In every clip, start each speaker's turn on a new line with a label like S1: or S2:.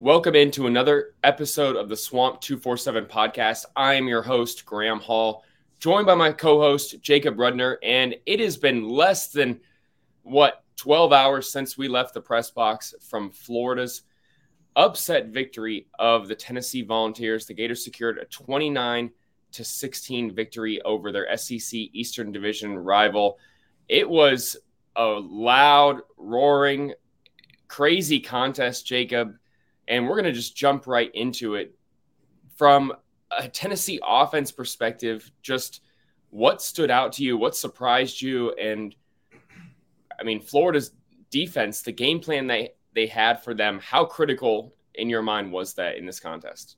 S1: Welcome into another episode of the Swamp 247 podcast. I am your host, Graham Hall, joined by my co host, Jacob Rudner. And it has been less than what 12 hours since we left the press box from Florida's upset victory of the Tennessee Volunteers. The Gators secured a 29 to 16 victory over their SEC Eastern Division rival. It was a loud, roaring, crazy contest, Jacob. And we're going to just jump right into it. From a Tennessee offense perspective, just what stood out to you? What surprised you? And I mean, Florida's defense, the game plan they, they had for them, how critical in your mind was that in this contest?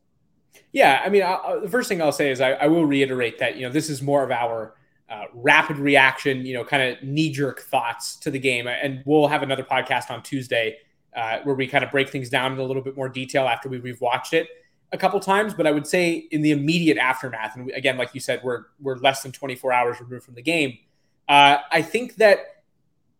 S2: Yeah, I mean, I'll, the first thing I'll say is I, I, will reiterate that you know this is more of our uh, rapid reaction, you know, kind of knee jerk thoughts to the game, and we'll have another podcast on Tuesday uh, where we kind of break things down in a little bit more detail after we, we've watched it a couple times. But I would say in the immediate aftermath, and again, like you said, we're we're less than 24 hours removed from the game. Uh, I think that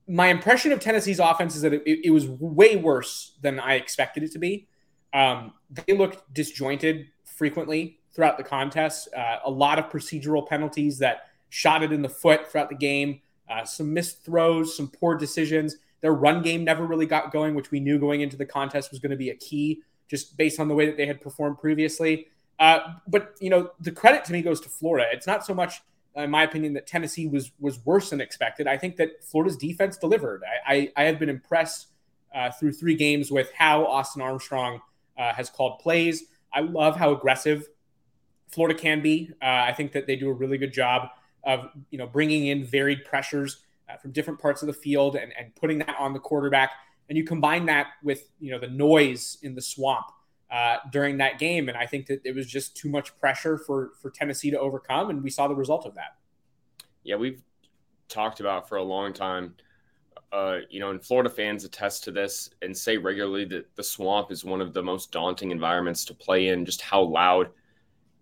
S2: my impression of Tennessee's offense is that it, it was way worse than I expected it to be. Um, they looked disjointed frequently throughout the contest. Uh, a lot of procedural penalties that shot it in the foot throughout the game. Uh, some missed throws, some poor decisions. Their run game never really got going, which we knew going into the contest was going to be a key, just based on the way that they had performed previously. Uh, but you know, the credit to me goes to Florida. It's not so much, in my opinion, that Tennessee was was worse than expected. I think that Florida's defense delivered. I I, I have been impressed uh, through three games with how Austin Armstrong uh, has called plays. I love how aggressive Florida can be. Uh, I think that they do a really good job of you know bringing in varied pressures uh, from different parts of the field and, and putting that on the quarterback. And you combine that with you know the noise in the swamp uh, during that game, and I think that it was just too much pressure for for Tennessee to overcome, and we saw the result of that.
S1: Yeah, we've talked about for a long time uh, you know, and Florida fans attest to this and say regularly that the swamp is one of the most daunting environments to play in, just how loud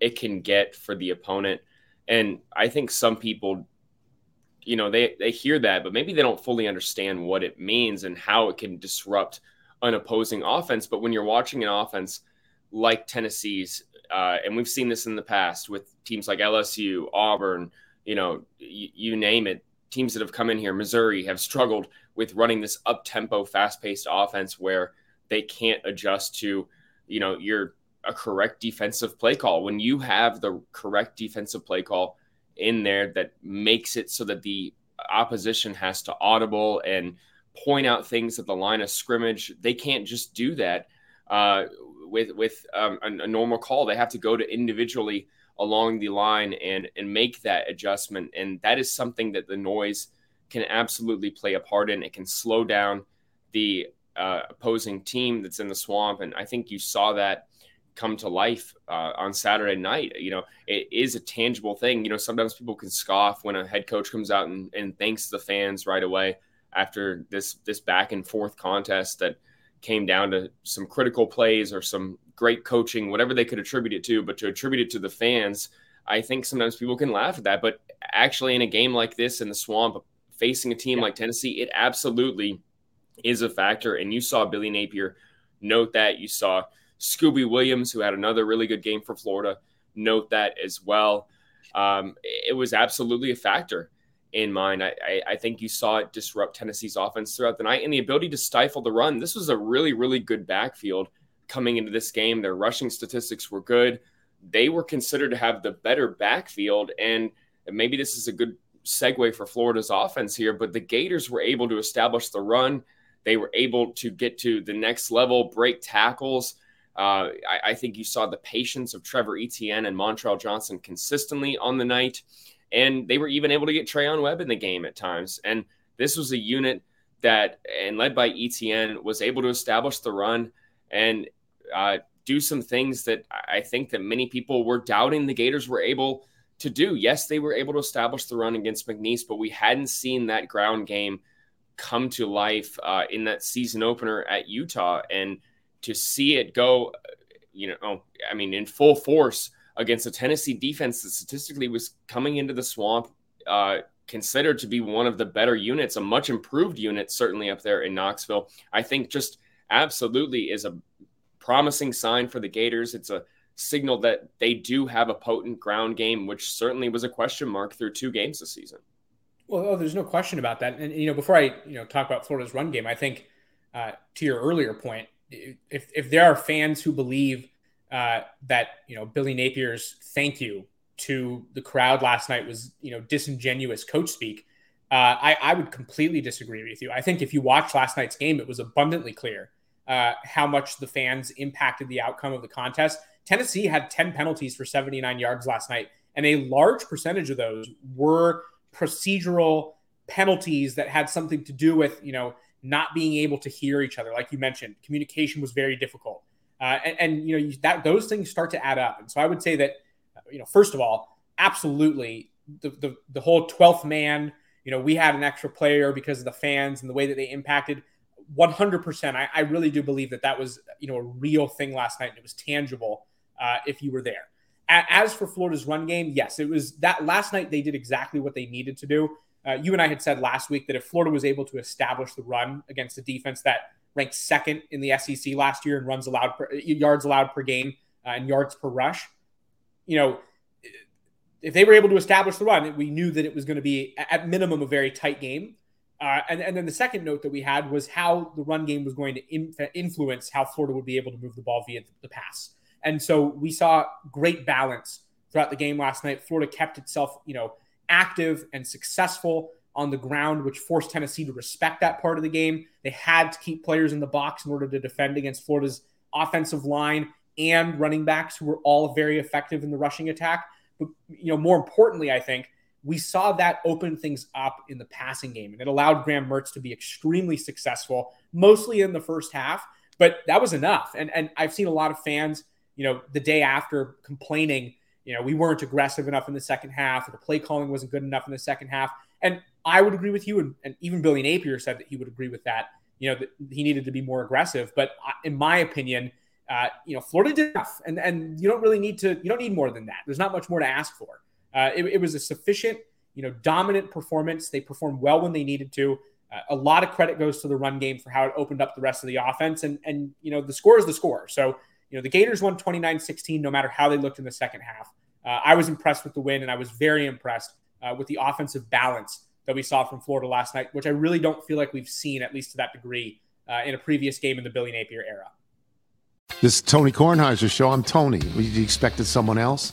S1: it can get for the opponent. And I think some people, you know, they, they hear that, but maybe they don't fully understand what it means and how it can disrupt an opposing offense. But when you're watching an offense like Tennessee's, uh, and we've seen this in the past with teams like LSU, Auburn, you know, y- you name it, teams that have come in here, Missouri, have struggled with running this up tempo, fast paced offense where they can't adjust to, you know, your a correct defensive play call. When you have the correct defensive play call in there that makes it so that the opposition has to audible and point out things at the line of scrimmage, they can't just do that uh, with with um, a, a normal call. They have to go to individually along the line and and make that adjustment. And that is something that the noise can absolutely play a part in. It can slow down the uh, opposing team that's in the swamp, and I think you saw that come to life uh, on Saturday night. You know, it is a tangible thing. You know, sometimes people can scoff when a head coach comes out and, and thanks the fans right away after this this back and forth contest that came down to some critical plays or some great coaching, whatever they could attribute it to, but to attribute it to the fans, I think sometimes people can laugh at that. But actually, in a game like this in the swamp, facing a team yeah. like Tennessee, it absolutely is a factor. And you saw Billy Napier note that. You saw Scooby Williams, who had another really good game for Florida, note that as well. Um, it was absolutely a factor in mind. I, I, I, think you saw it disrupt Tennessee's offense throughout the night and the ability to stifle the run. This was a really, really good backfield coming into this game. Their rushing statistics were good. They were considered to have the better backfield. And maybe this is a good segue for Florida's offense here, but the Gators were able to establish the run. They were able to get to the next level, break tackles. Uh, I, I, think you saw the patience of Trevor Etienne and Montrell Johnson consistently on the night. And they were even able to get Treyaun Webb in the game at times. And this was a unit that, and led by Etienne, was able to establish the run. And uh, do some things that I think that many people were doubting the Gators were able to do. Yes, they were able to establish the run against McNeese, but we hadn't seen that ground game come to life uh, in that season opener at Utah, and to see it go, you know, I mean, in full force against a Tennessee defense that statistically was coming into the swamp, uh, considered to be one of the better units, a much improved unit, certainly up there in Knoxville. I think just absolutely is a promising sign for the Gators. It's a signal that they do have a potent ground game, which certainly was a question mark through two games this season.
S2: Well, oh, there's no question about that. And you know, before I you know talk about Florida's run game, I think uh, to your earlier point, if if there are fans who believe uh, that you know Billy Napier's thank you to the crowd last night was you know disingenuous coach speak, uh, I I would completely disagree with you. I think if you watched last night's game, it was abundantly clear uh, how much the fans impacted the outcome of the contest. Tennessee had 10 penalties for 79 yards last night, and a large percentage of those were procedural penalties that had something to do with, you know, not being able to hear each other. Like you mentioned, communication was very difficult. Uh, and, and, you know, that those things start to add up. And so I would say that, you know, first of all, absolutely the, the, the whole 12th man, you know, we had an extra player because of the fans and the way that they impacted 100%. I, I really do believe that that was, you know, a real thing last night and it was tangible uh, if you were there. As for Florida's run game, yes, it was that last night they did exactly what they needed to do. Uh, you and I had said last week that if Florida was able to establish the run against a defense that ranked second in the SEC last year and runs allowed per, yards allowed per game uh, and yards per rush, you know, if they were able to establish the run, we knew that it was going to be at minimum a very tight game. Uh, and, and, then the second note that we had was how the run game was going to in, influence how Florida would be able to move the ball via the pass. And so we saw great balance throughout the game last night. Florida kept itself, you know, active and successful on the ground, which forced Tennessee to respect that part of the game. They had to keep players in the box in order to defend against Florida's offensive line and running backs who were all very effective in the rushing attack. But you know, more importantly, I think we saw that open things up in the passing game, and it allowed Graham Mertz to be extremely successful, mostly in the first half. But that was enough. And and I've seen a lot of fans you know, the day after complaining, you know, we weren't aggressive enough in the second half, or the play calling wasn't good enough in the second half. And I would agree with you, and, and even Billy Napier said that he would agree with that. You know, that he needed to be more aggressive. But in my opinion, uh, you know, Florida did enough, and and you don't really need to. You don't need more than that. There's not much more to ask for. Uh, it, it was a sufficient, you know, dominant performance. They performed well when they needed to. Uh, a lot of credit goes to the run game for how it opened up the rest of the offense, and and you know, the score is the score. So you know, the Gators won 29 16, no matter how they looked in the second half. Uh, I was impressed with the win, and I was very impressed uh, with the offensive balance that we saw from Florida last night, which I really don't feel like we've seen, at least to that degree, uh, in a previous game in the Billy Napier era.
S3: This is Tony Kornheiser's show. I'm Tony. You expected someone else?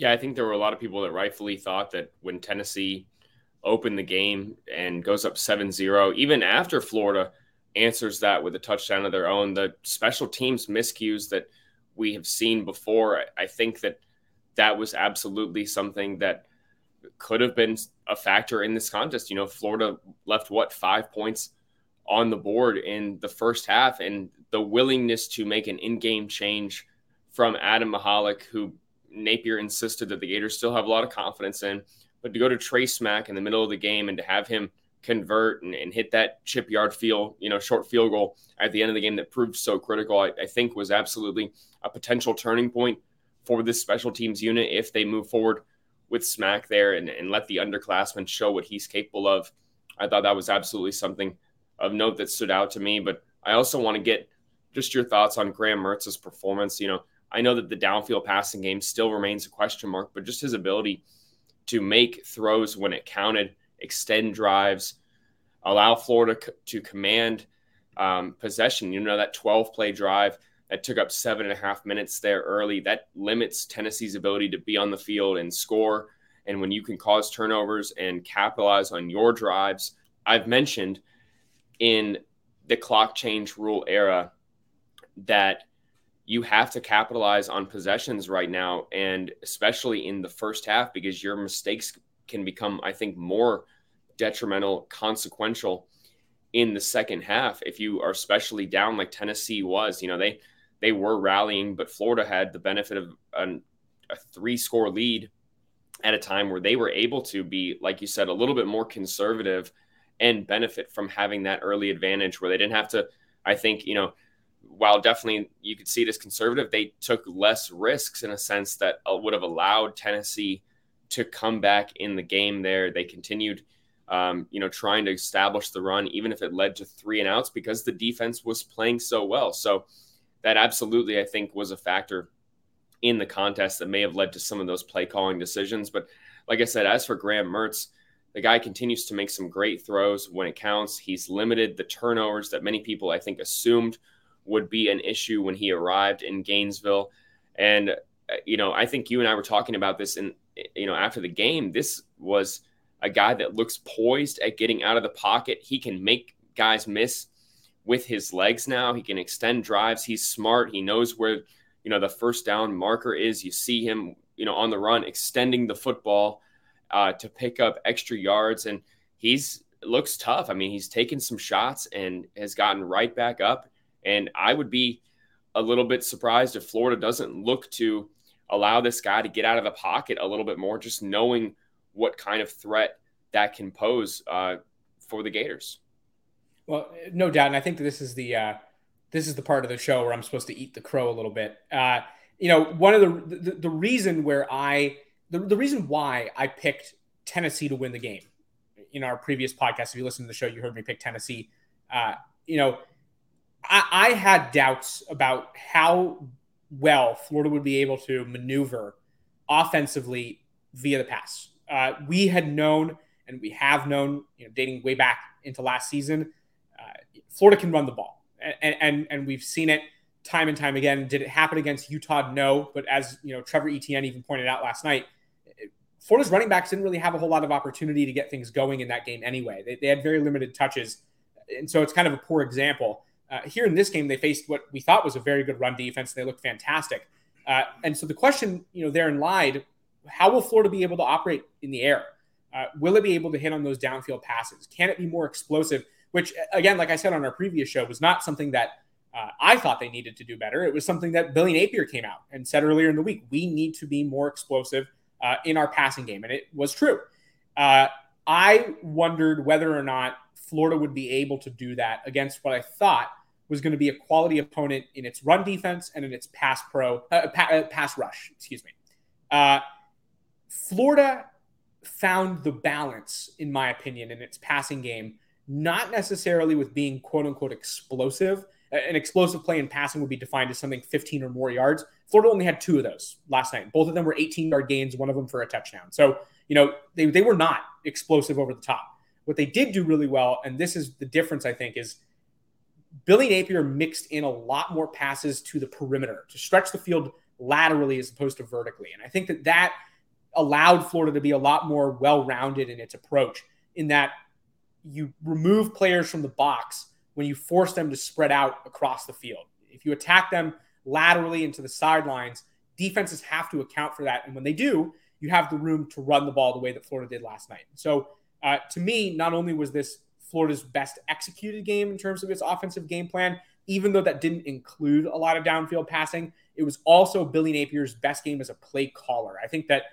S1: Yeah, I think there were a lot of people that rightfully thought that when Tennessee opened the game and goes up 7 0, even after Florida answers that with a touchdown of their own, the special teams miscues that we have seen before, I think that that was absolutely something that could have been a factor in this contest. You know, Florida left what five points on the board in the first half, and the willingness to make an in game change from Adam Mihalek, who Napier insisted that the Gators still have a lot of confidence in. But to go to Trey Smack in the middle of the game and to have him convert and, and, hit that chip yard field, you know, short field goal at the end of the game that proved so critical, I, I, think was absolutely a potential turning point for this special teams unit if they move forward with Smack there and, and let the underclassmen show what he's capable of. I thought that was absolutely something of note that stood out to me. But I also want to get just your thoughts on Graham Mertz's performance. You know, I know that the downfield passing game still remains a question mark, but just his ability to make throws when it counted, extend drives, allow Florida to command um, possession. You know, that 12 play drive that took up seven and a half minutes there early, that limits Tennessee's ability to be on the field and score. And when you can cause turnovers and capitalize on your drives, I've mentioned in the clock change rule era that you have to capitalize on possessions right now, and especially in the first half, because your mistakes can become, I think, more detrimental, consequential in the second half if you are especially down like Tennessee was. You know, they they were rallying, but Florida had the benefit of an, a three score lead at a time where they were able to be, like you said, a little bit more conservative and benefit from having that early advantage where they didn't have to, I think, you know, while definitely you could see it as conservative, they took less risks in a sense that uh, would have allowed Tennessee to come back in the game there. They continued, um, you know, trying to establish the run, even if it led to three and outs because the defense was playing so well. So that absolutely, I think, was a factor in the contest that may have led to some of those play calling decisions. But like I said, as for Graham Mertz, the guy continues to make some great throws when it counts. He's limited the turnovers that many people, I think, assumed would be an issue when he arrived in Gainesville. And, uh, you know, I think you and I were talking about this and you know, after the game. This was a guy that looks poised at getting out of the pocket. He can make guys miss with his legs now. He can extend drives. He's smart. He knows where, you know, the first down marker is. You see him, you know, on the run, extending the football uh, to pick up extra yards. And he's looks tough. I mean, he's taken some shots and has gotten right back up and I would be a little bit surprised if Florida doesn't look to allow this guy to get out of the pocket a little bit more, just knowing what kind of threat that can pose uh, for the Gators.
S2: Well, no doubt, and I think this is the uh, this is the part of the show where I'm supposed to eat the crow a little bit. Uh, you know, one of the the, the reason where I the, the reason why I picked Tennessee to win the game in our previous podcast. If you listen to the show, you heard me pick Tennessee. Uh, you know, I, I had doubts about how well Florida would be able to maneuver offensively via the pass. Uh, we had known, and we have known, you know, dating way back into last season, uh, Florida can run the ball, and, and and we've seen it time and time again. Did it happen against Utah? No, but as you know, Trevor Etienne even pointed out last night, Florida's running backs didn't really have a whole lot of opportunity to get things going in that game anyway. They, they had very limited touches, and so it's kind of a poor example. Uh, here in this game, they faced what we thought was a very good run defense. and They looked fantastic. Uh, and so the question, you know, therein lied: How will Florida be able to operate in the air? Uh, will it be able to hit on those downfield passes? Can it be more explosive? Which, again, like I said on our previous show, was not something that uh, I thought they needed to do better. It was something that Billy Napier came out and said earlier in the week: we need to be more explosive uh, in our passing game, and it was true. Uh, I wondered whether or not Florida would be able to do that against what I thought was going to be a quality opponent in its run defense and in its pass pro uh, pa- uh, pass rush. Excuse me. Uh, Florida found the balance, in my opinion, in its passing game, not necessarily with being quote unquote explosive. An explosive play in passing would be defined as something 15 or more yards. Florida only had two of those last night. Both of them were 18 yard gains, one of them for a touchdown. So, you know, they, they were not explosive over the top. What they did do really well, and this is the difference, I think, is Billy Napier mixed in a lot more passes to the perimeter to stretch the field laterally as opposed to vertically. And I think that that allowed Florida to be a lot more well rounded in its approach, in that you remove players from the box when you force them to spread out across the field. If you attack them laterally into the sidelines, defenses have to account for that. And when they do, you have the room to run the ball the way that Florida did last night. So, uh, to me, not only was this Florida's best executed game in terms of its offensive game plan, even though that didn't include a lot of downfield passing. It was also Billy Napier's best game as a play caller. I think that,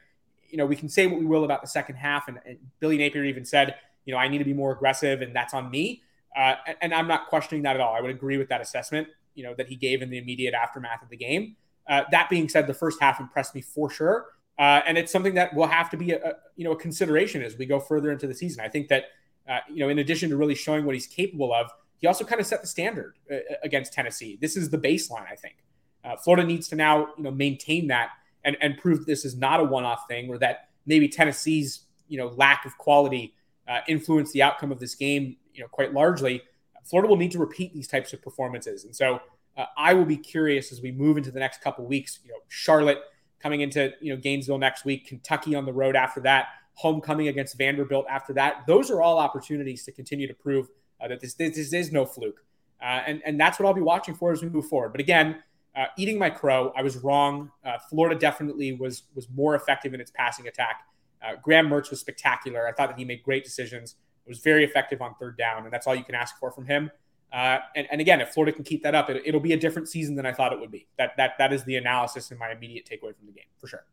S2: you know, we can say what we will about the second half, and, and Billy Napier even said, you know, I need to be more aggressive and that's on me. Uh, and I'm not questioning that at all. I would agree with that assessment, you know, that he gave in the immediate aftermath of the game. Uh, that being said, the first half impressed me for sure. Uh, and it's something that will have to be a, a, you know a consideration as we go further into the season. I think that uh, you know in addition to really showing what he's capable of, he also kind of set the standard uh, against Tennessee. This is the baseline. I think uh, Florida needs to now you know maintain that and and prove this is not a one off thing or that maybe Tennessee's you know lack of quality uh, influenced the outcome of this game you know quite largely. Florida will need to repeat these types of performances, and so uh, I will be curious as we move into the next couple weeks. You know, Charlotte coming into you know Gainesville next week, Kentucky on the road after that, homecoming against Vanderbilt after that. Those are all opportunities to continue to prove uh, that this, this, this is no fluke, uh, and and that's what I'll be watching for as we move forward. But again. Uh, eating my crow, I was wrong. Uh, Florida definitely was was more effective in its passing attack. Uh, Graham Mertz was spectacular. I thought that he made great decisions. It was very effective on third down, and that's all you can ask for from him. Uh, and, and, again, if Florida can keep that up, it, will be a different season than I thought it would be. That that that is the analysis and my immediate takeaway from the game for sure.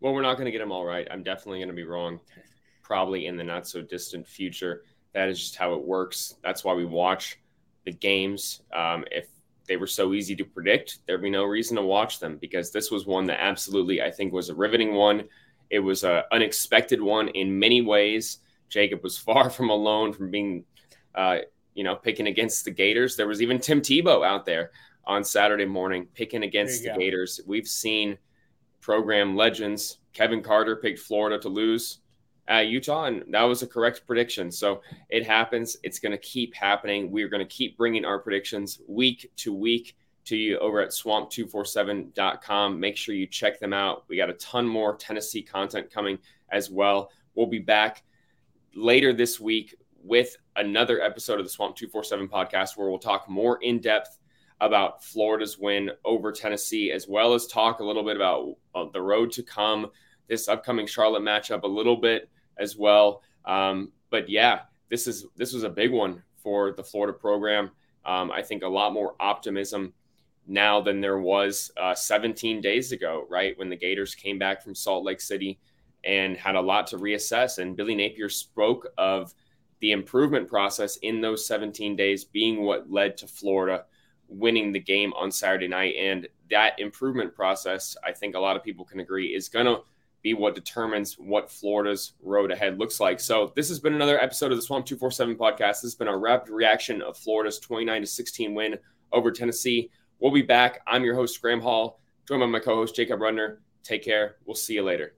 S1: Well, we're not going to get them all right. I'm definitely going to be wrong, probably in the not so distant future. That is just how it works. That's why we watch the games. Um, if they were so easy to predict, there'd be no reason to watch them because this was one that absolutely I think was a riveting one. It was an unexpected one in many ways. Jacob was far from alone from being. Uh, you know, picking against the Gators. There was even Tim Tebow out there on Saturday morning picking against the go. Gators. We've seen program legends. Kevin Carter picked Florida to lose at Utah, and that was a correct prediction. So it happens. It's going to keep happening. We're going to keep bringing our predictions week to week to you over at swamp247.com. Make sure you check them out. We got a ton more Tennessee content coming as well. We'll be back later this week with another episode of the Swamp 247 podcast where we'll talk more in depth about Florida's win over Tennessee, as well as talk a little bit about uh, the road to come, this upcoming Charlotte matchup a little bit as well. Um, but yeah, this is this was a big one for the Florida program. Um, I think a lot more optimism now than there was uh, 17 days ago, right when the Gators came back from Salt Lake City and had a lot to reassess. And Billy Napier spoke of the improvement process in those 17 days being what led to Florida winning the game on Saturday night. And that improvement process, I think a lot of people can agree, is going to be what determines what Florida's road ahead looks like. So, this has been another episode of the Swamp 247 podcast. This has been our rapid reaction of Florida's 29 to 16 win over Tennessee. We'll be back. I'm your host, Graham Hall, joined by my co host, Jacob Rudner. Take care. We'll see you later.